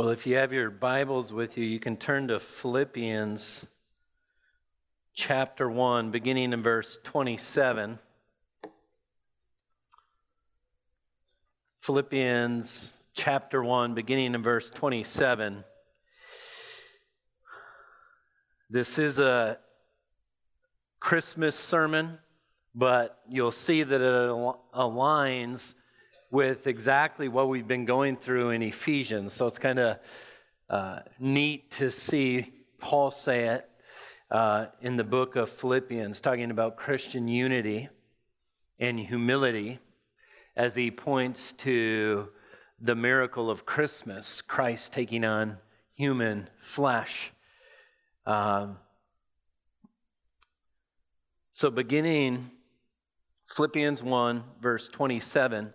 Well, if you have your Bibles with you, you can turn to Philippians chapter 1, beginning in verse 27. Philippians chapter 1, beginning in verse 27. This is a Christmas sermon, but you'll see that it aligns with exactly what we've been going through in Ephesians. So it's kind of uh, neat to see Paul say it uh, in the book of Philippians, talking about Christian unity and humility as he points to the miracle of Christmas, Christ taking on human flesh. Um, so, beginning Philippians 1, verse 27.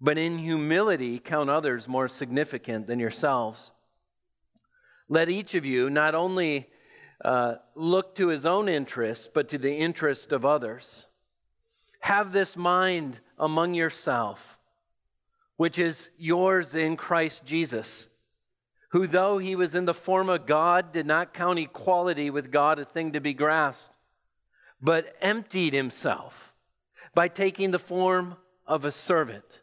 but in humility count others more significant than yourselves. Let each of you not only uh, look to his own interests, but to the interest of others. Have this mind among yourself, which is yours in Christ Jesus, who, though he was in the form of God, did not count equality with God a thing to be grasped, but emptied himself by taking the form of a servant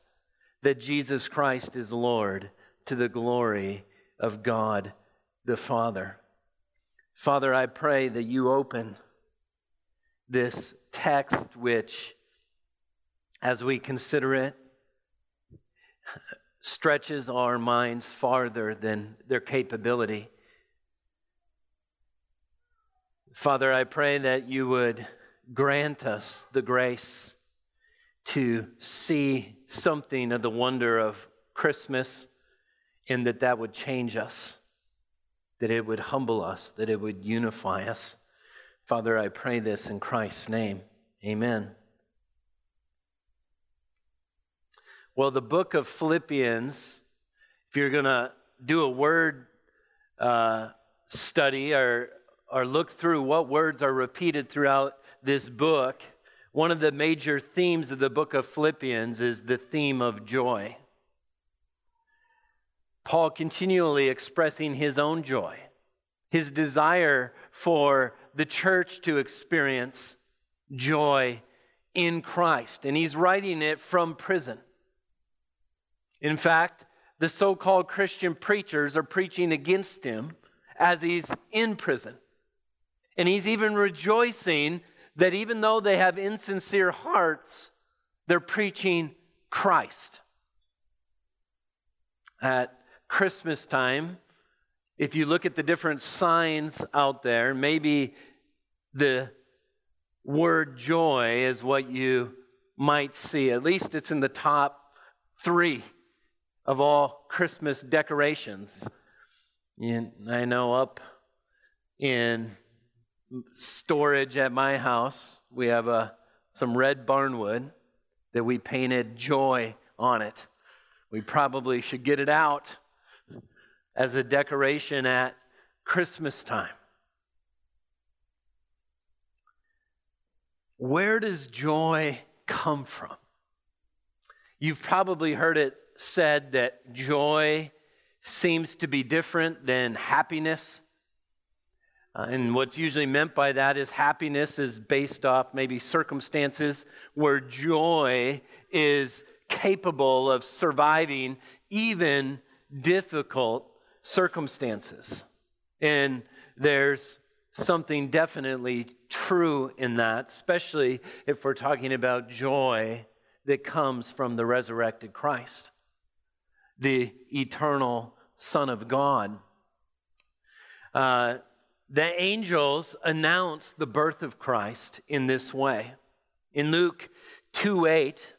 that Jesus Christ is Lord to the glory of God the Father. Father, I pray that you open this text, which, as we consider it, stretches our minds farther than their capability. Father, I pray that you would grant us the grace to see something of the wonder of Christmas and that that would change us, that it would humble us, that it would unify us. Father, I pray this in Christ's name. Amen. Well, the book of Philippians, if you're going to do a word uh, study or, or look through what words are repeated throughout this book, one of the major themes of the book of Philippians is the theme of joy. Paul continually expressing his own joy, his desire for the church to experience joy in Christ. And he's writing it from prison. In fact, the so called Christian preachers are preaching against him as he's in prison. And he's even rejoicing that even though they have insincere hearts, they're preaching Christ. At Christmas time, if you look at the different signs out there, maybe the word joy is what you might see. At least it's in the top three of all Christmas decorations. And I know up in storage at my house, we have a, some red barnwood that we painted joy on it. We probably should get it out as a decoration at Christmas time. Where does joy come from? You've probably heard it said that joy seems to be different than happiness. Uh, and what's usually meant by that is happiness is based off maybe circumstances where joy is capable of surviving even difficult circumstances. And there's something definitely true in that, especially if we're talking about joy that comes from the resurrected Christ, the eternal Son of God. Uh, the angels announce the birth of Christ in this way. In Luke 2 8,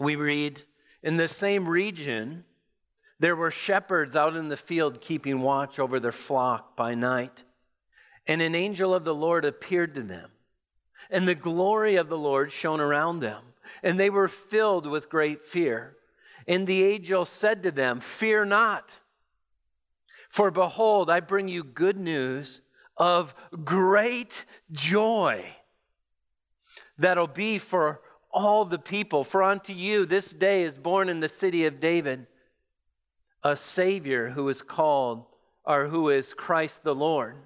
we read, In the same region, there were shepherds out in the field keeping watch over their flock by night. And an angel of the Lord appeared to them, and the glory of the Lord shone around them, and they were filled with great fear. And the angel said to them, Fear not, for behold, I bring you good news of great joy that'll be for all the people. For unto you this day is born in the city of David a Savior who is called, or who is Christ the Lord.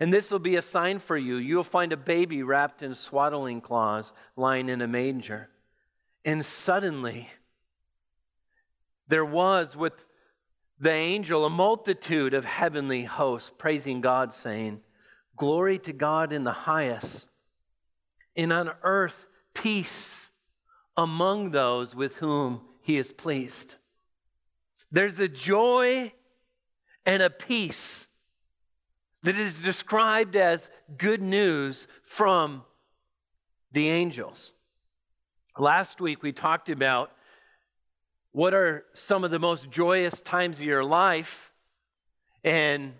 And this will be a sign for you. You'll find a baby wrapped in swaddling cloths lying in a manger. And suddenly, there was with the angel a multitude of heavenly hosts praising God, saying, Glory to God in the highest, and on earth peace among those with whom he is pleased. There's a joy and a peace that is described as good news from the angels. Last week we talked about what are some of the most joyous times of your life, and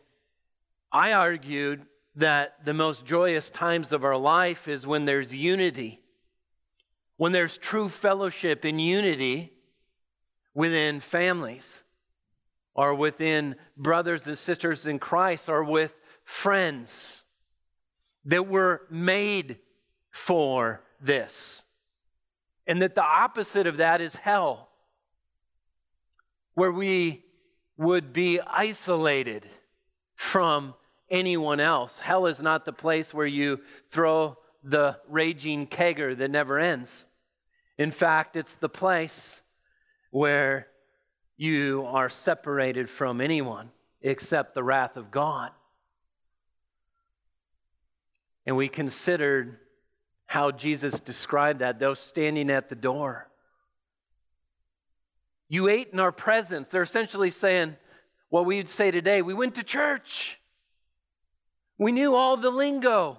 I argued that the most joyous times of our life is when there's unity, when there's true fellowship and unity within families or within brothers and sisters in Christ or with friends that were made for this. And that the opposite of that is hell, where we would be isolated from anyone else. Hell is not the place where you throw the raging kegger that never ends. In fact, it's the place where you are separated from anyone except the wrath of God. And we considered how Jesus described that, those standing at the door. You ate in our presence. They're essentially saying what we'd say today we went to church, we knew all the lingo.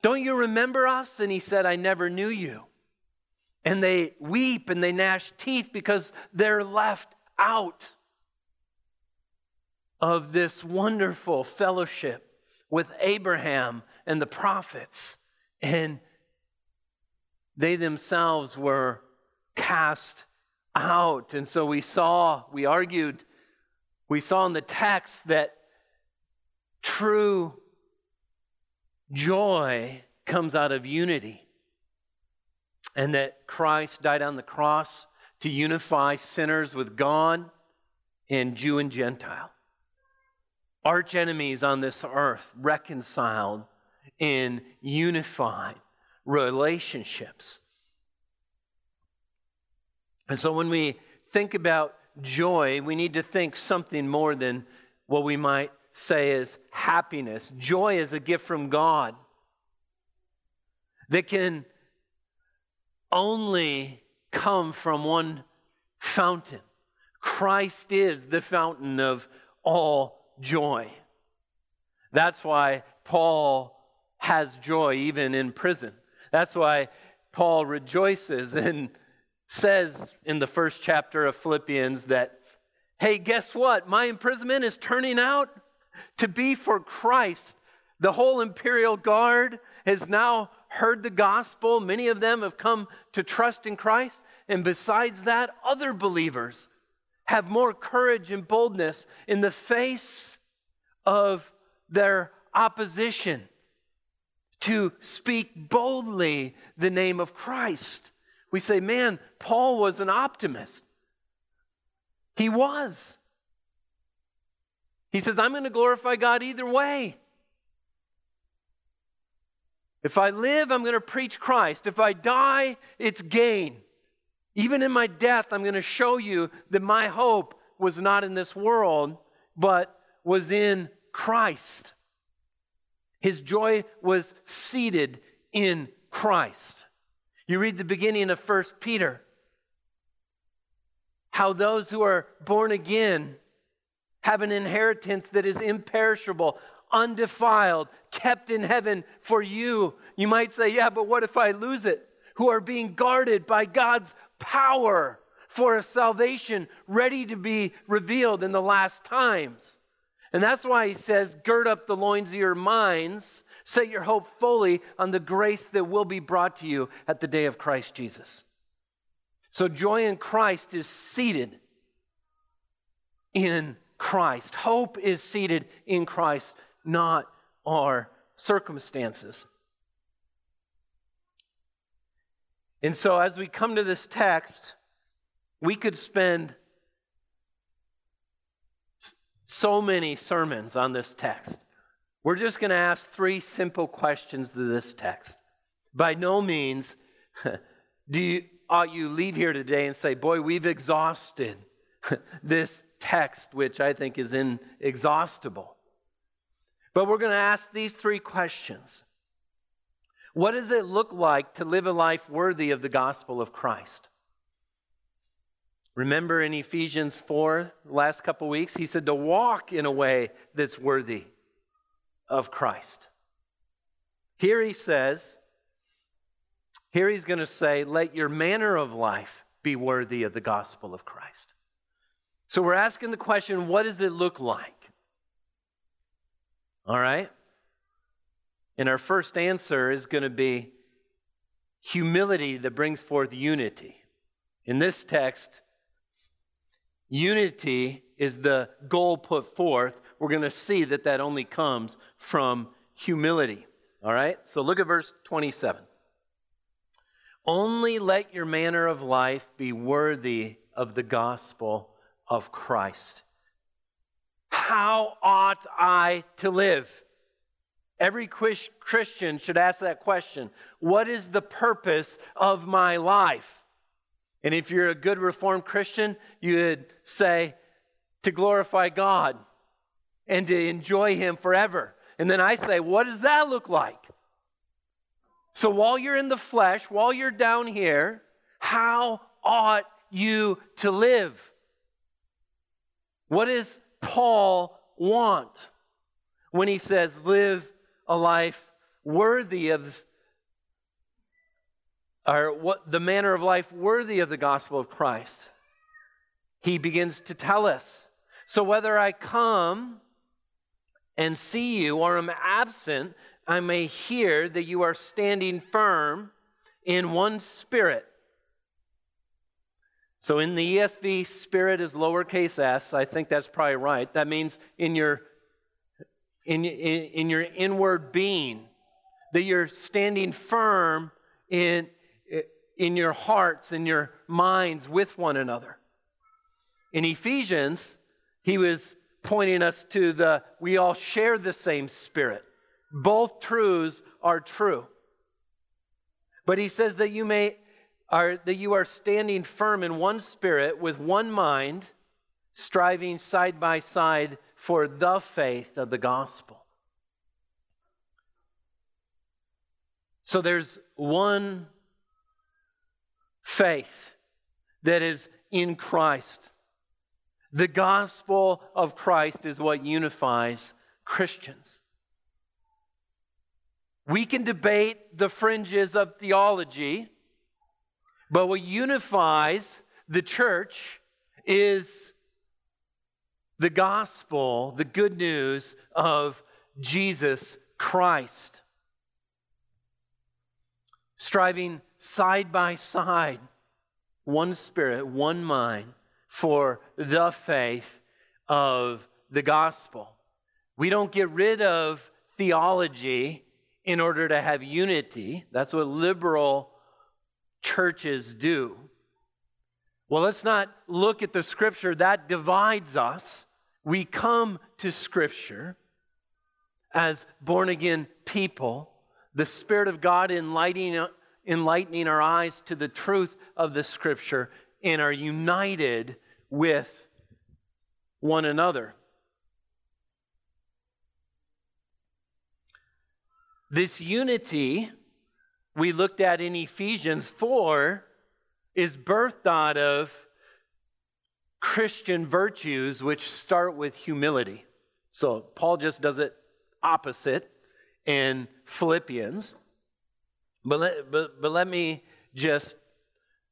Don't you remember us? And he said, I never knew you and they weep and they gnash teeth because they're left out of this wonderful fellowship with Abraham and the prophets. And they themselves were cast out. And so we saw, we argued, we saw in the text that true joy comes out of unity and that Christ died on the cross to unify sinners with God and Jew and Gentile. Arch enemies on this earth reconciled in unified relationships. And so when we think about joy, we need to think something more than what we might say is happiness. Joy is a gift from God that can only come from one fountain Christ is the fountain of all joy. That's why Paul has joy even in prison. That's why Paul rejoices and says in the first chapter of Philippians that, hey, guess what? My imprisonment is turning out to be for Christ. The whole imperial guard has now heard the gospel. Many of them have come to trust in Christ. And besides that, other believers have more courage and boldness in the face of their opposition to speak boldly the name of Christ. We say, man, Paul was an optimist. He was. He says, I'm going to glorify God either way. If I live, I'm going to preach Christ. If I die, it's gain. Even in my death, I'm going to show you that my hope was not in this world, but was in Christ. His joy was seated in Christ. You read the beginning of 1 Peter, how those who are born again have an inheritance that is imperishable, undefiled, kept in heaven for you. You might say, Yeah, but what if I lose it? Who are being guarded by God's power for a salvation ready to be revealed in the last times. And that's why he says, Gird up the loins of your minds, set your hope fully on the grace that will be brought to you at the day of Christ Jesus. So, joy in Christ is seated in Christ. Hope is seated in Christ, not our circumstances. And so, as we come to this text, we could spend so many sermons on this text. We're just going to ask three simple questions to this text. By no means do you, ought you leave here today and say, Boy, we've exhausted this text, which I think is inexhaustible. But we're going to ask these three questions What does it look like to live a life worthy of the gospel of Christ? Remember in Ephesians 4, last couple weeks, he said to walk in a way that's worthy of Christ. Here he says, here he's going to say, let your manner of life be worthy of the gospel of Christ. So we're asking the question, what does it look like? All right? And our first answer is going to be humility that brings forth unity. In this text, Unity is the goal put forth. We're going to see that that only comes from humility. All right? So look at verse 27. Only let your manner of life be worthy of the gospel of Christ. How ought I to live? Every Christian should ask that question What is the purpose of my life? And if you're a good Reformed Christian, you would say to glorify God and to enjoy Him forever. And then I say, what does that look like? So while you're in the flesh, while you're down here, how ought you to live? What does Paul want when he says, live a life worthy of or what the manner of life worthy of the gospel of Christ. He begins to tell us. So whether I come and see you or am absent, I may hear that you are standing firm in one spirit. So in the ESV, spirit is lowercase s. I think that's probably right. That means in your in, in, in your inward being, that you're standing firm in, in your hearts and your minds with one another. In Ephesians, he was pointing us to the we all share the same spirit. Both truths are true. But he says that you may are that you are standing firm in one spirit with one mind, striving side by side for the faith of the gospel. So there's one faith that is in Christ. The gospel of Christ is what unifies Christians. We can debate the fringes of theology, but what unifies the church is the gospel, the good news of Jesus Christ. Striving side by side, one spirit, one mind, for the faith of the gospel. We don't get rid of theology in order to have unity. That's what liberal churches do. Well, let's not look at the scripture that divides us. We come to scripture as born again people, the Spirit of God enlightening, enlightening our eyes to the truth of the scripture and are united with one another. This unity we looked at in Ephesians 4 is birthed out of Christian virtues which start with humility. So Paul just does it opposite in Philippians. But let, but, but let me just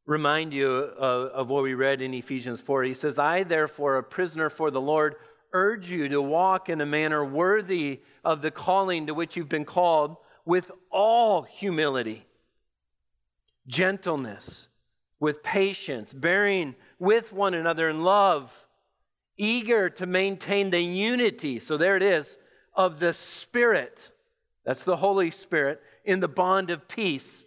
remind you of, of what we read in Ephesians 4. He says, I, therefore, a prisoner for the Lord, urge you to walk in a manner worthy of the calling to which you've been called with all humility, gentleness, with patience, bearing with one another in love, eager to maintain the unity. So there it is of the Spirit. That's the Holy Spirit in the bond of peace.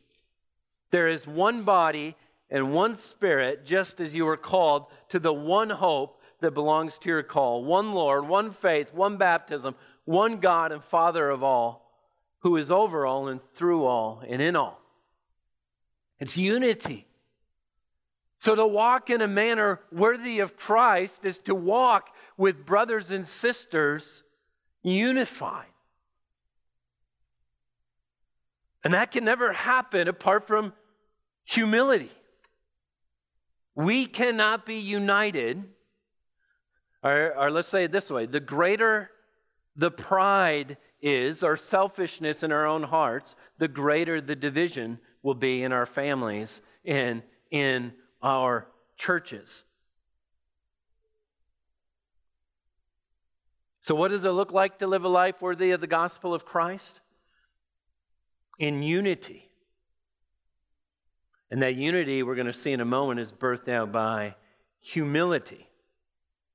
There is one body and one Spirit, just as you were called to the one hope that belongs to your call one Lord, one faith, one baptism, one God and Father of all, who is over all and through all and in all. It's unity. So to walk in a manner worthy of Christ is to walk with brothers and sisters unified. And that can never happen apart from humility. We cannot be united, or, or, let's say it this way the greater the pride is, or selfishness in our own hearts, the greater the division will be in our families and in our churches. So, what does it look like to live a life worthy of the gospel of Christ? In unity. And that unity, we're going to see in a moment, is birthed out by humility.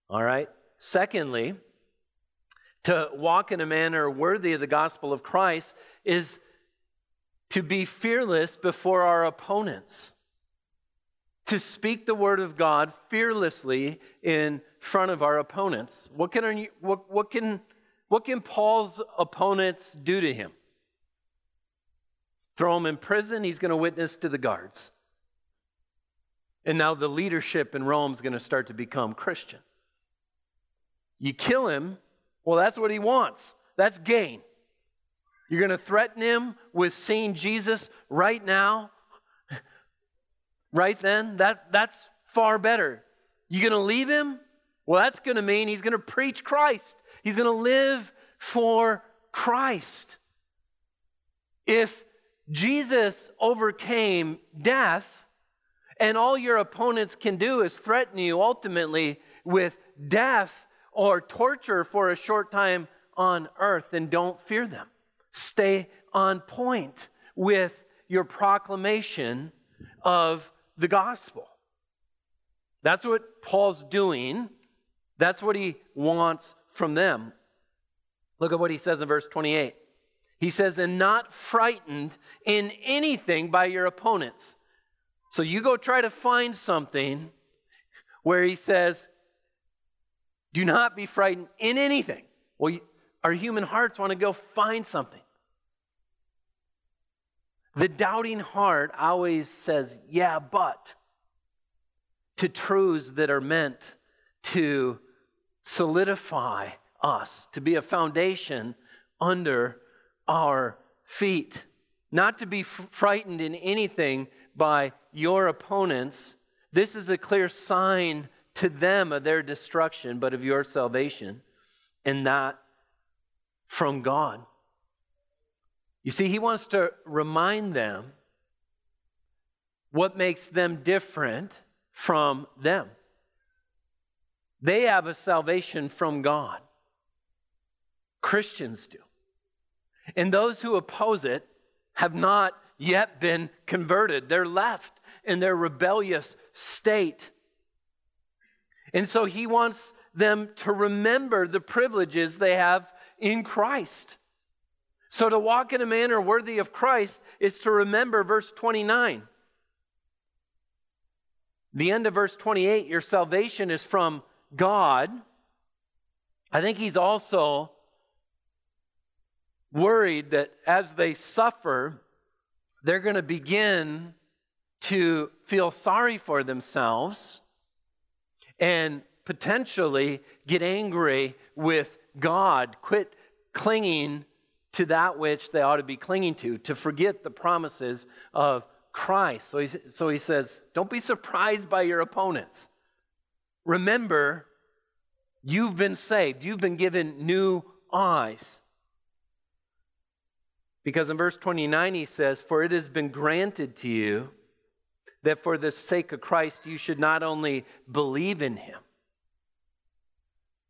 All right? Secondly, to walk in a manner worthy of the gospel of Christ is to be fearless before our opponents, to speak the word of God fearlessly in front of our opponents. What can, what, what can, what can Paul's opponents do to him? Throw him in prison, he's going to witness to the guards. And now the leadership in Rome is going to start to become Christian. You kill him, well, that's what he wants. That's gain. You're going to threaten him with seeing Jesus right now, right then. That, that's far better. You're going to leave him? Well, that's going to mean he's going to preach Christ. He's going to live for Christ. If Jesus overcame death, and all your opponents can do is threaten you ultimately with death or torture for a short time on earth, then don't fear them. Stay on point with your proclamation of the gospel. That's what Paul's doing. That's what he wants from them. Look at what he says in verse 28. He says, and not frightened in anything by your opponents. So you go try to find something where he says, do not be frightened in anything. Well, our human hearts want to go find something. The doubting heart always says, yeah, but, to truths that are meant to solidify us, to be a foundation under our feet. Not to be f- frightened in anything by your opponents. This is a clear sign to them of their destruction, but of your salvation, and that from God. You see, he wants to remind them what makes them different from them. They have a salvation from God. Christians do. And those who oppose it have not yet been converted. They're left in their rebellious state. And so he wants them to remember the privileges they have in Christ. So to walk in a manner worthy of Christ is to remember verse 29. The end of verse 28 your salvation is from God. I think he's also worried that as they suffer, they're going to begin to feel sorry for themselves and potentially get angry with God, quit clinging to that which they ought to be clinging to, to forget the promises of Christ. So he, so he says, Don't be surprised by your opponents. Remember, you've been saved, you've been given new eyes. Because in verse 29, he says, For it has been granted to you that for the sake of Christ you should not only believe in him.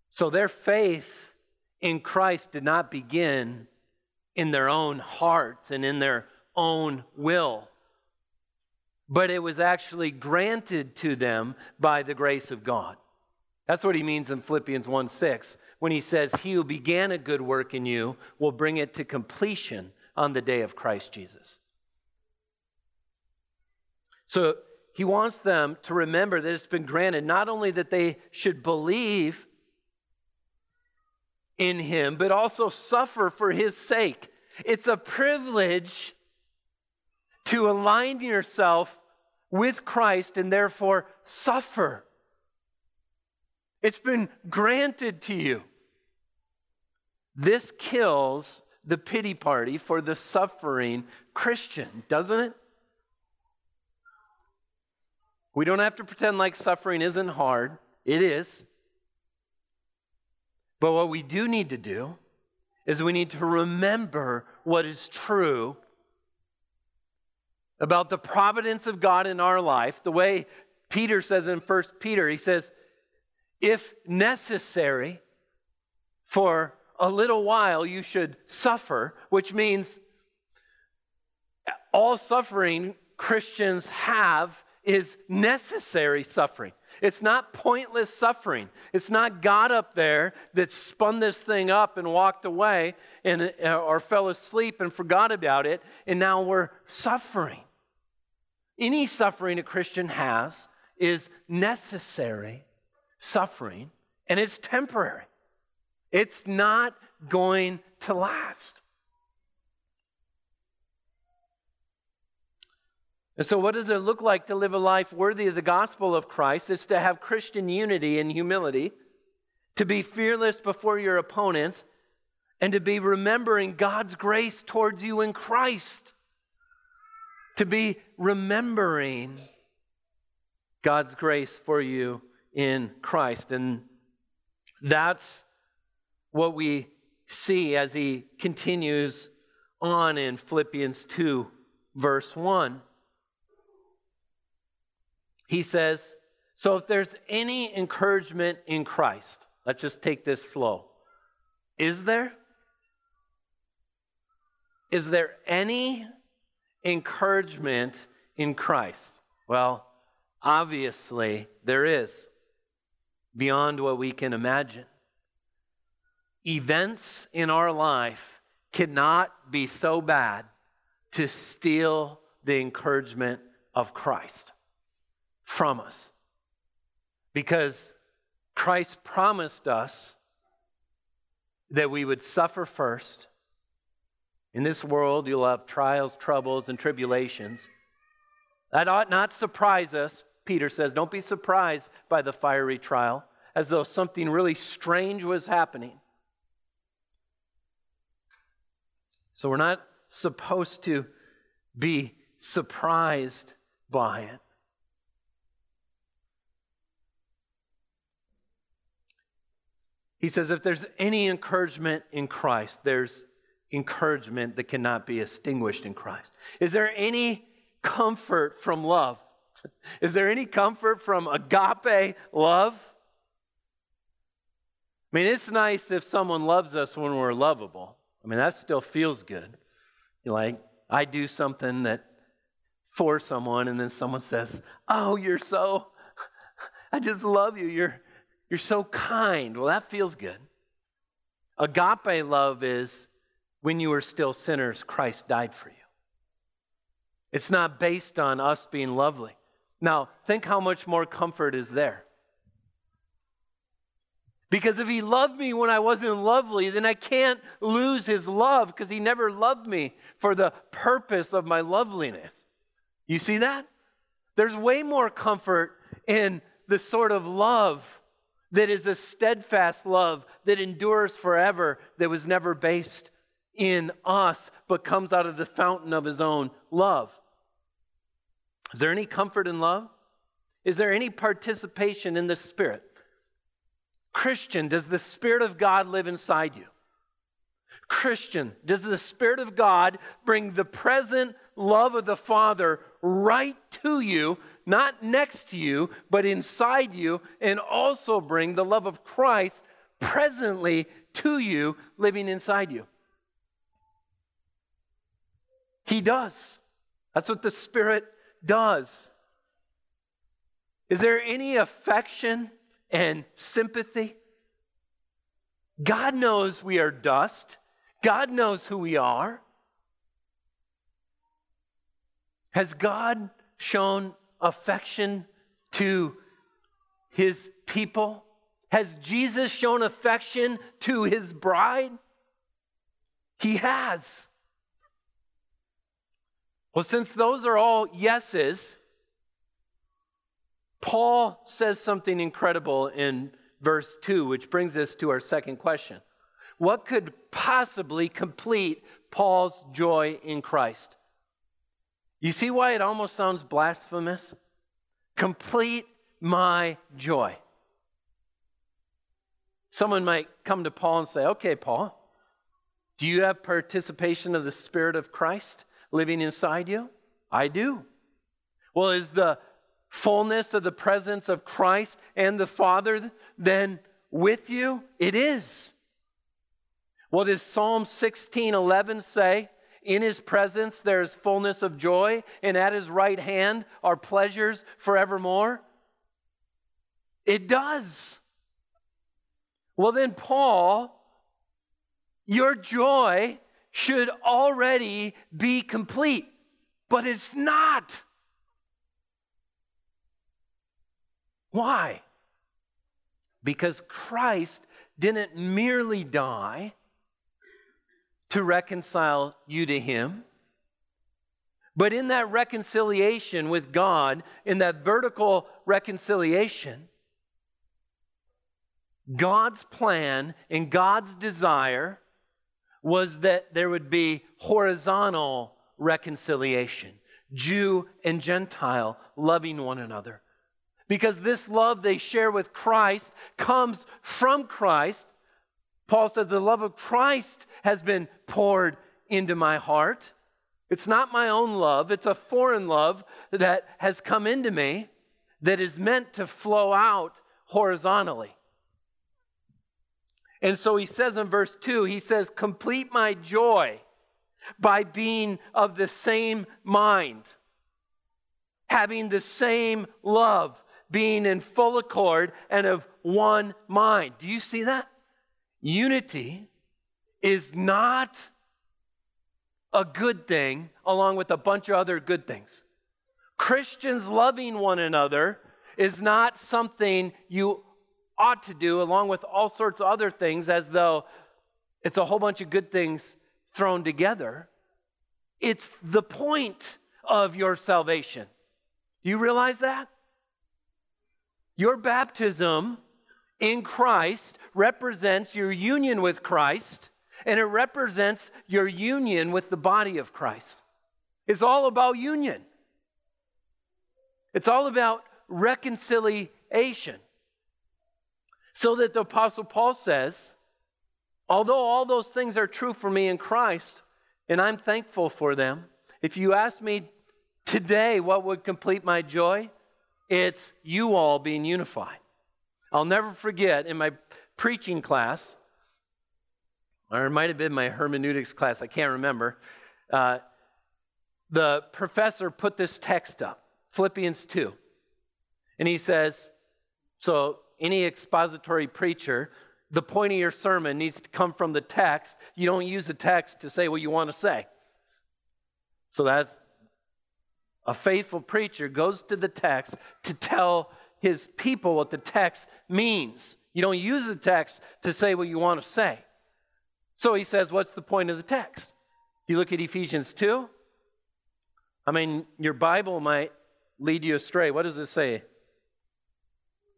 So their faith in Christ did not begin in their own hearts and in their own will, but it was actually granted to them by the grace of God. That's what he means in Philippians 1 6 when he says, He who began a good work in you will bring it to completion on the day of Christ Jesus. So he wants them to remember that it's been granted not only that they should believe in him, but also suffer for his sake. It's a privilege to align yourself with Christ and therefore suffer. It's been granted to you. This kills the pity party for the suffering Christian, doesn't it? We don't have to pretend like suffering isn't hard. It is. But what we do need to do is we need to remember what is true about the providence of God in our life, the way Peter says in 1 Peter, he says, if necessary, for a little while you should suffer, which means all suffering Christians have is necessary suffering. It's not pointless suffering. It's not God up there that spun this thing up and walked away and, uh, or fell asleep and forgot about it, and now we're suffering. Any suffering a Christian has is necessary suffering, and it's temporary. It's not going to last. And so, what does it look like to live a life worthy of the gospel of Christ? It's to have Christian unity and humility, to be fearless before your opponents, and to be remembering God's grace towards you in Christ. To be remembering God's grace for you in Christ. And that's what we see as he continues on in Philippians 2, verse 1. He says, So if there's any encouragement in Christ, let's just take this slow. Is there? Is there any encouragement in Christ? Well, obviously there is, beyond what we can imagine. Events in our life cannot be so bad to steal the encouragement of Christ from us. Because Christ promised us that we would suffer first. In this world, you'll have trials, troubles, and tribulations. That ought not surprise us. Peter says, Don't be surprised by the fiery trial, as though something really strange was happening. So we're not supposed to be surprised by it. He says, if there's any encouragement in Christ, there's encouragement that cannot be extinguished in Christ. Is there any comfort from love? Is there any comfort from agape love? I mean, it's nice if someone loves us when we're lovable. I mean, that still feels good. You're like, I do something that for someone, and then someone says, Oh, you're so, I just love you. You're, you're so kind. Well, that feels good. Agape love is when you were still sinners, Christ died for you. It's not based on us being lovely. Now, think how much more comfort is there. Because if he loved me when I wasn't lovely, then I can't lose his love because he never loved me for the purpose of my loveliness. You see that? There's way more comfort in the sort of love that is a steadfast love that endures forever, that was never based in us, but comes out of the fountain of his own love. Is there any comfort in love? Is there any participation in the Spirit? Christian, does the Spirit of God live inside you? Christian, does the Spirit of God bring the present love of the Father right to you not next to you, but inside you, and also bring the love of Christ presently to you, living inside you. He does. That's what the Spirit does. Is there any affection and sympathy? God knows we are dust. God knows who we are. Has God shown affection to his people? Has Jesus shown affection to his bride? He has. Well, since those are all yeses, Paul says something incredible in verse 2, which brings us to our second question. What could possibly complete Paul's joy in Christ? You see why it almost sounds blasphemous? Complete my joy. Someone might come to Paul and say, Okay, Paul, do you have participation of the Spirit of Christ living inside you? I do. Well, is the fullness of the presence of Christ and the Father then with you? It is. What does Psalm 16 11 say? In his presence there is fullness of joy, and at his right hand are pleasures forevermore? It does. Well, then, Paul, your joy should already be complete, but it's not. Why? Because Christ didn't merely die to reconcile you to Him. But in that reconciliation with God, in that vertical reconciliation, God's plan and God's desire was that there would be horizontal reconciliation, Jew and Gentile loving one another. Because this love they share with Christ comes from Christ Paul says, The love of Christ has been poured into my heart. It's not my own love, it's a foreign love that has come into me that is meant to flow out horizontally. And so he says in verse 2, he says, Complete my joy by being of the same mind, having the same love, being in full accord and of one mind. Do you see that? Unity is not a good thing along with a bunch of other good things. Christians loving one another is not something you ought to do along with all sorts of other things as though it's a whole bunch of good things thrown together. It's the point of your salvation. Do you realize that? Your baptism in Christ represents your union with Christ and it represents your union with the body of Christ. It's all about union, it's all about reconciliation. So that the Apostle Paul says, although all those things are true for me in Christ, and I'm thankful for them, if you ask me today what would complete my joy, it's you all being unified. I'll never forget in my preaching class, or it might have been my hermeneutics class, I can't remember. Uh, the professor put this text up, Philippians 2. And he says, So any expository preacher, the point of your sermon needs to come from the text. You don't use the text to say what you want to say. So that's a faithful preacher goes to the text to tell his people what the text means. You don't use the text to say what you want to say. So he says, What's the point of the text? You look at Ephesians 2. I mean, your Bible might lead you astray. What does it say?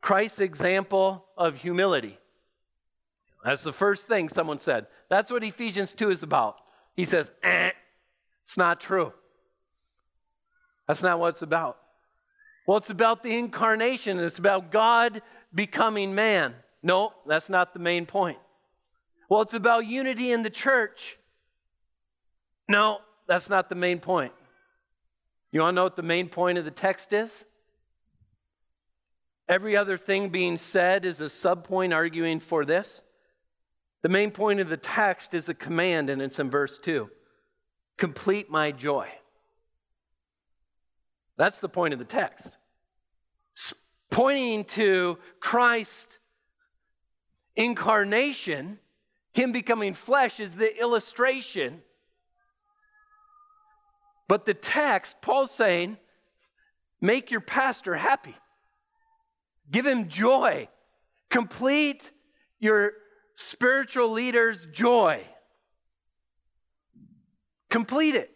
Christ's example of humility. That's the first thing someone said. That's what Ephesians 2 is about. He says, eh, it's not true. That's not what it's about. Well, it's about the incarnation, it's about God becoming man. No, that's not the main point. Well, it's about unity in the church. No, that's not the main point. You want to know what the main point of the text is? Every other thing being said is a subpoint arguing for this. The main point of the text is the command, and it's in verse 2 complete my joy. That's the point of the text. pointing to Christ's incarnation, Him becoming flesh, is the illustration. But the text, Paul's saying, make your pastor happy. Give him joy. Complete your spiritual leader's joy. Complete it.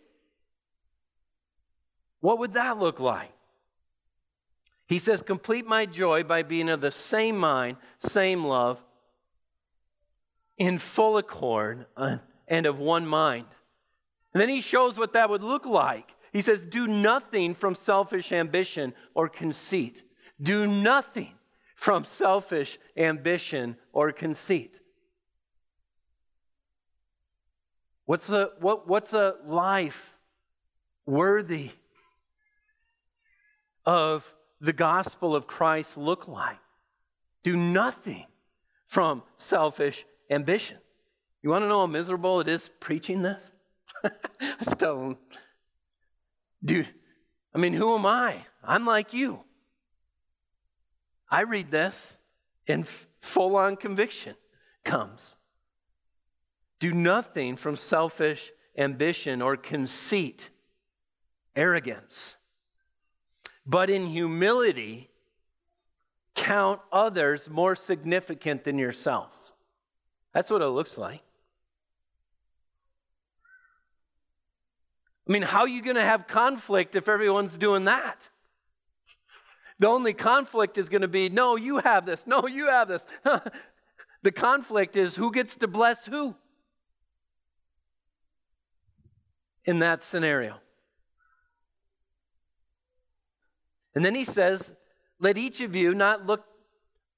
What would that look like? He says, Complete my joy by being of the same mind, same love, in full accord, uh, and of one mind. And then he shows what that would look like. He says, Do nothing from selfish ambition or conceit. Do nothing from selfish ambition or conceit. What's a, what, what's a life worthy of the gospel of Christ look like? Do nothing from selfish ambition. You want to know how miserable it is preaching this? I still, dude, I mean, who am I? I'm like you. I read this and full on conviction comes. Do nothing from selfish ambition or conceit, arrogance but in humility, count others more significant than yourselves. That's what it looks like. I mean, how are you going to have conflict if everyone's doing that? The only conflict is going to be no, you have this, no, you have this. the conflict is who gets to bless who in that scenario. And then he says, Let each of you not look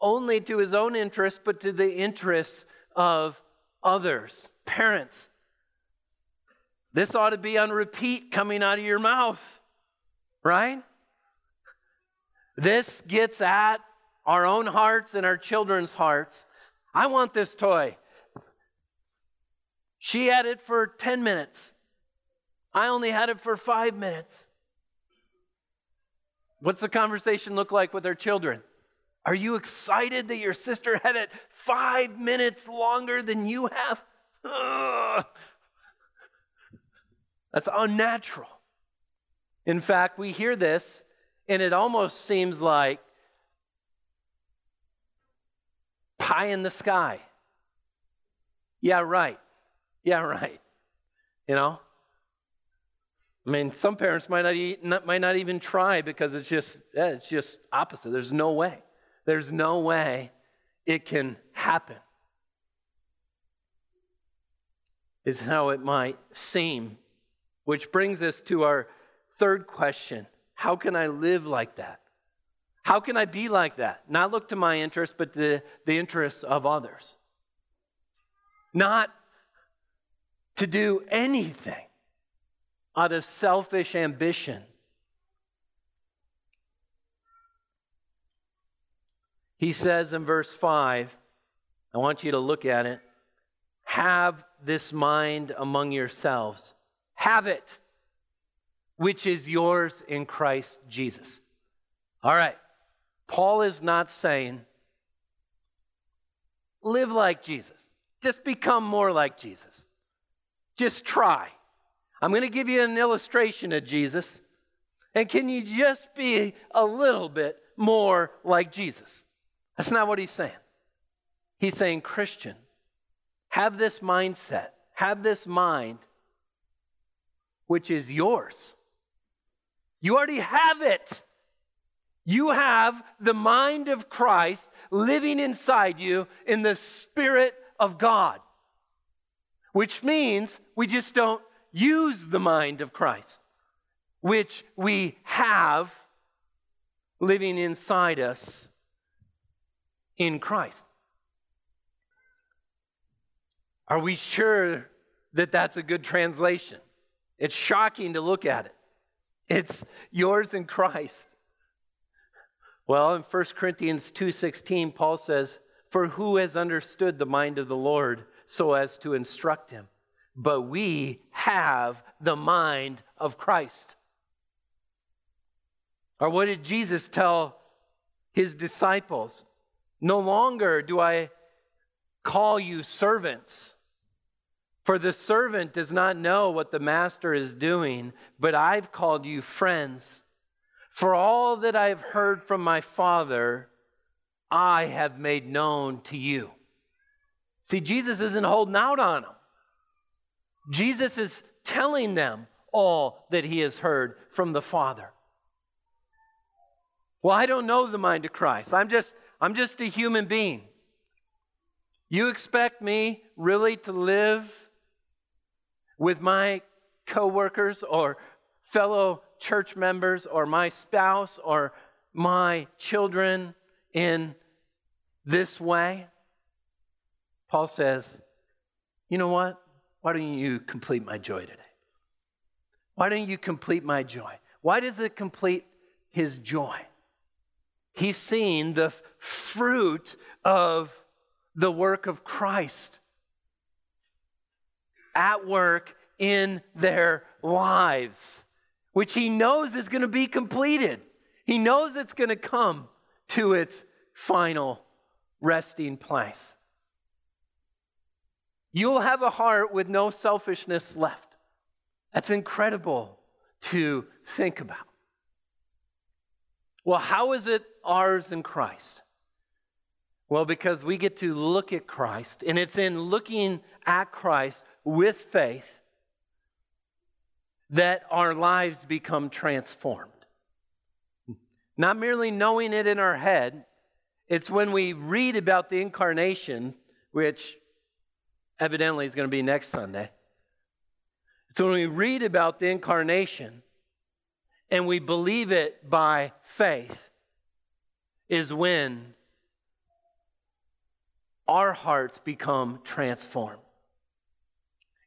only to his own interests, but to the interests of others. Parents, this ought to be on repeat coming out of your mouth, right? This gets at our own hearts and our children's hearts. I want this toy. She had it for 10 minutes. I only had it for five minutes. What's the conversation look like with our children? Are you excited that your sister had it five minutes longer than you have? Ugh. That's unnatural. In fact, we hear this, and it almost seems like pie in the sky. Yeah, right. Yeah, right. You know? I mean, some parents might not, eat, not, might not even try because it's just yeah, it's just opposite. There's no way. There's no way it can happen. Is how it might seem. Which brings us to our third question How can I live like that? How can I be like that? Not look to my interests, but the, the interests of others. Not to do anything out of selfish ambition. He says in verse 5, I want you to look at it. Have this mind among yourselves. Have it, which is yours in Christ Jesus. All right. Paul is not saying, live like Jesus. Just become more like Jesus. Just try. I'm going to give you an illustration of Jesus. And can you just be a little bit more like Jesus? That's not what he's saying. He's saying, Christian, have this mindset, have this mind, which is yours. You already have it. You have the mind of Christ living inside you in the Spirit of God, which means we just don't use the mind of Christ, which we have living inside us in Christ. Are we sure that that's a good translation? It's shocking to look at it. It's yours in Christ. Well, in 1 Corinthians 2:16 Paul says, "For who has understood the mind of the Lord so as to instruct him? But we have the mind of Christ." Or what did Jesus tell his disciples? No longer do I call you servants, for the servant does not know what the master is doing, but I've called you friends. For all that I have heard from my Father, I have made known to you. See, Jesus isn't holding out on them. Jesus is telling them all that he has heard from the Father. Well, I don't know the mind of Christ. I'm just I'm just a human being. You expect me really to live with my coworkers or fellow church members or my spouse or my children in this way? Paul says, You know what? Why don't you complete my joy today? Why don't you complete my joy? Why does it complete his joy? He's seeing the fruit of the work of Christ at work in their lives which he knows is going to be completed. He knows it's going to come to its final resting place. You'll have a heart with no selfishness left. That's incredible to think about. Well, how is it ours in Christ? Well, because we get to look at Christ, and it's in looking at Christ with faith that our lives become transformed. Not merely knowing it in our head, it's when we read about the incarnation, which evidently is going to be next Sunday. It's when we read about the incarnation and we believe it by faith, is when our hearts become transformed.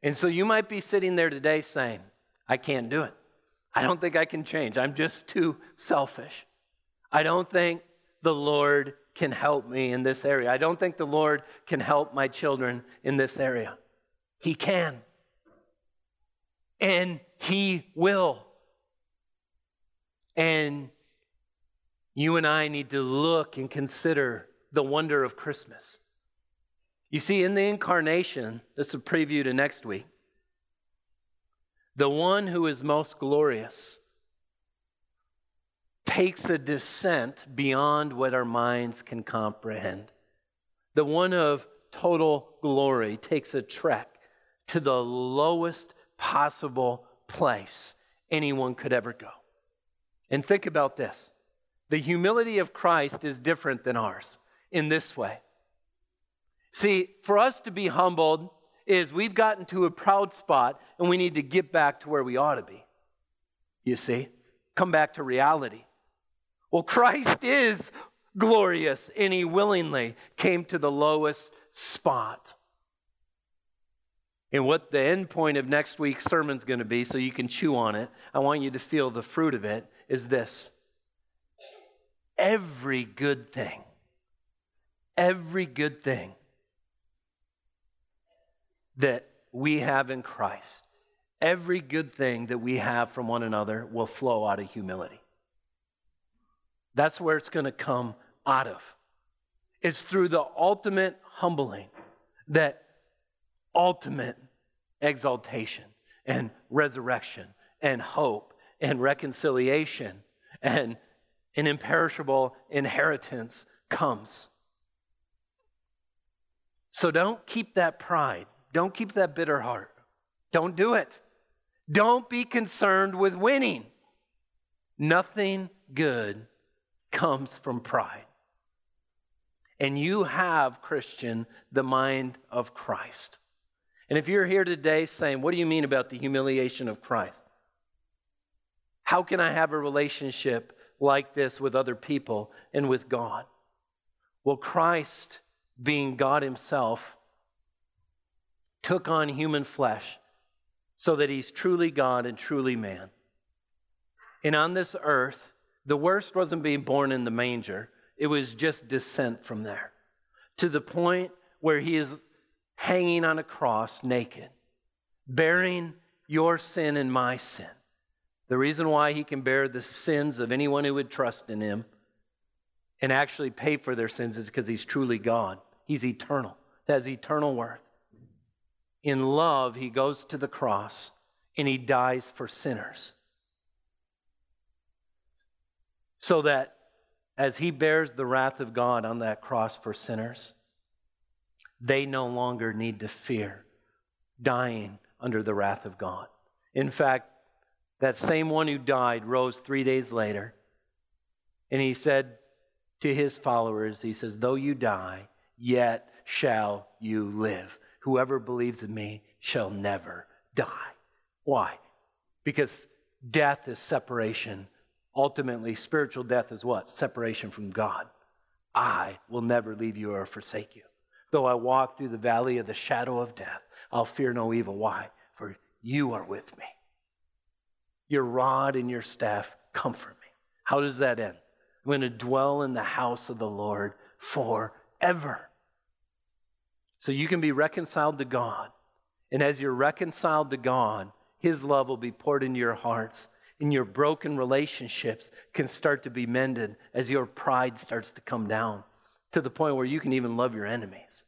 And so you might be sitting there today saying, I can't do it. I don't think I can change. I'm just too selfish. I don't think the Lord can help me in this area. I don't think the Lord can help my children in this area. He can. And He will. And you and I need to look and consider the wonder of Christmas. You see, in the incarnation, this is a preview to next week the one who is most glorious takes a descent beyond what our minds can comprehend. The one of total glory takes a trek to the lowest possible place anyone could ever go. And think about this the humility of Christ is different than ours in this way. See, for us to be humbled, is we've gotten to a proud spot and we need to get back to where we ought to be. You see? Come back to reality. Well, Christ is glorious, and he willingly came to the lowest spot. And what the end point of next week's sermon is going to be, so you can chew on it, I want you to feel the fruit of it, is this. Every good thing, every good thing that we have in Christ, every good thing that we have from one another will flow out of humility. That's where it's going to come out of. It's through the ultimate humbling that ultimate exaltation and resurrection and hope and reconciliation and an imperishable inheritance comes. So don't keep that pride. Don't keep that bitter heart. Don't do it. Don't be concerned with winning. Nothing good comes from pride. And you have, Christian, the mind of Christ. And if you're here today saying, What do you mean about the humiliation of Christ? How can I have a relationship like this with other people and with God? Well, Christ, being God Himself, took on human flesh so that He's truly God and truly man. And on this earth, the worst wasn't being born in the manger, it was just descent from there to the point where He is hanging on a cross naked, bearing your sin and my sin. The reason why he can bear the sins of anyone who would trust in him and actually pay for their sins is because he's truly God. He's eternal, has eternal worth. In love, he goes to the cross and he dies for sinners. So that as he bears the wrath of God on that cross for sinners, they no longer need to fear dying under the wrath of God. In fact, that same one who died rose three days later, and he said to his followers, He says, Though you die, yet shall you live. Whoever believes in me shall never die. Why? Because death is separation. Ultimately, spiritual death is what? Separation from God. I will never leave you or forsake you. Though I walk through the valley of the shadow of death, I'll fear no evil. Why? For you are with me. Your rod and your staff comfort me. How does that end? I'm going to dwell in the house of the Lord forever. So you can be reconciled to God. And as you're reconciled to God, His love will be poured into your hearts. And your broken relationships can start to be mended as your pride starts to come down to the point where you can even love your enemies.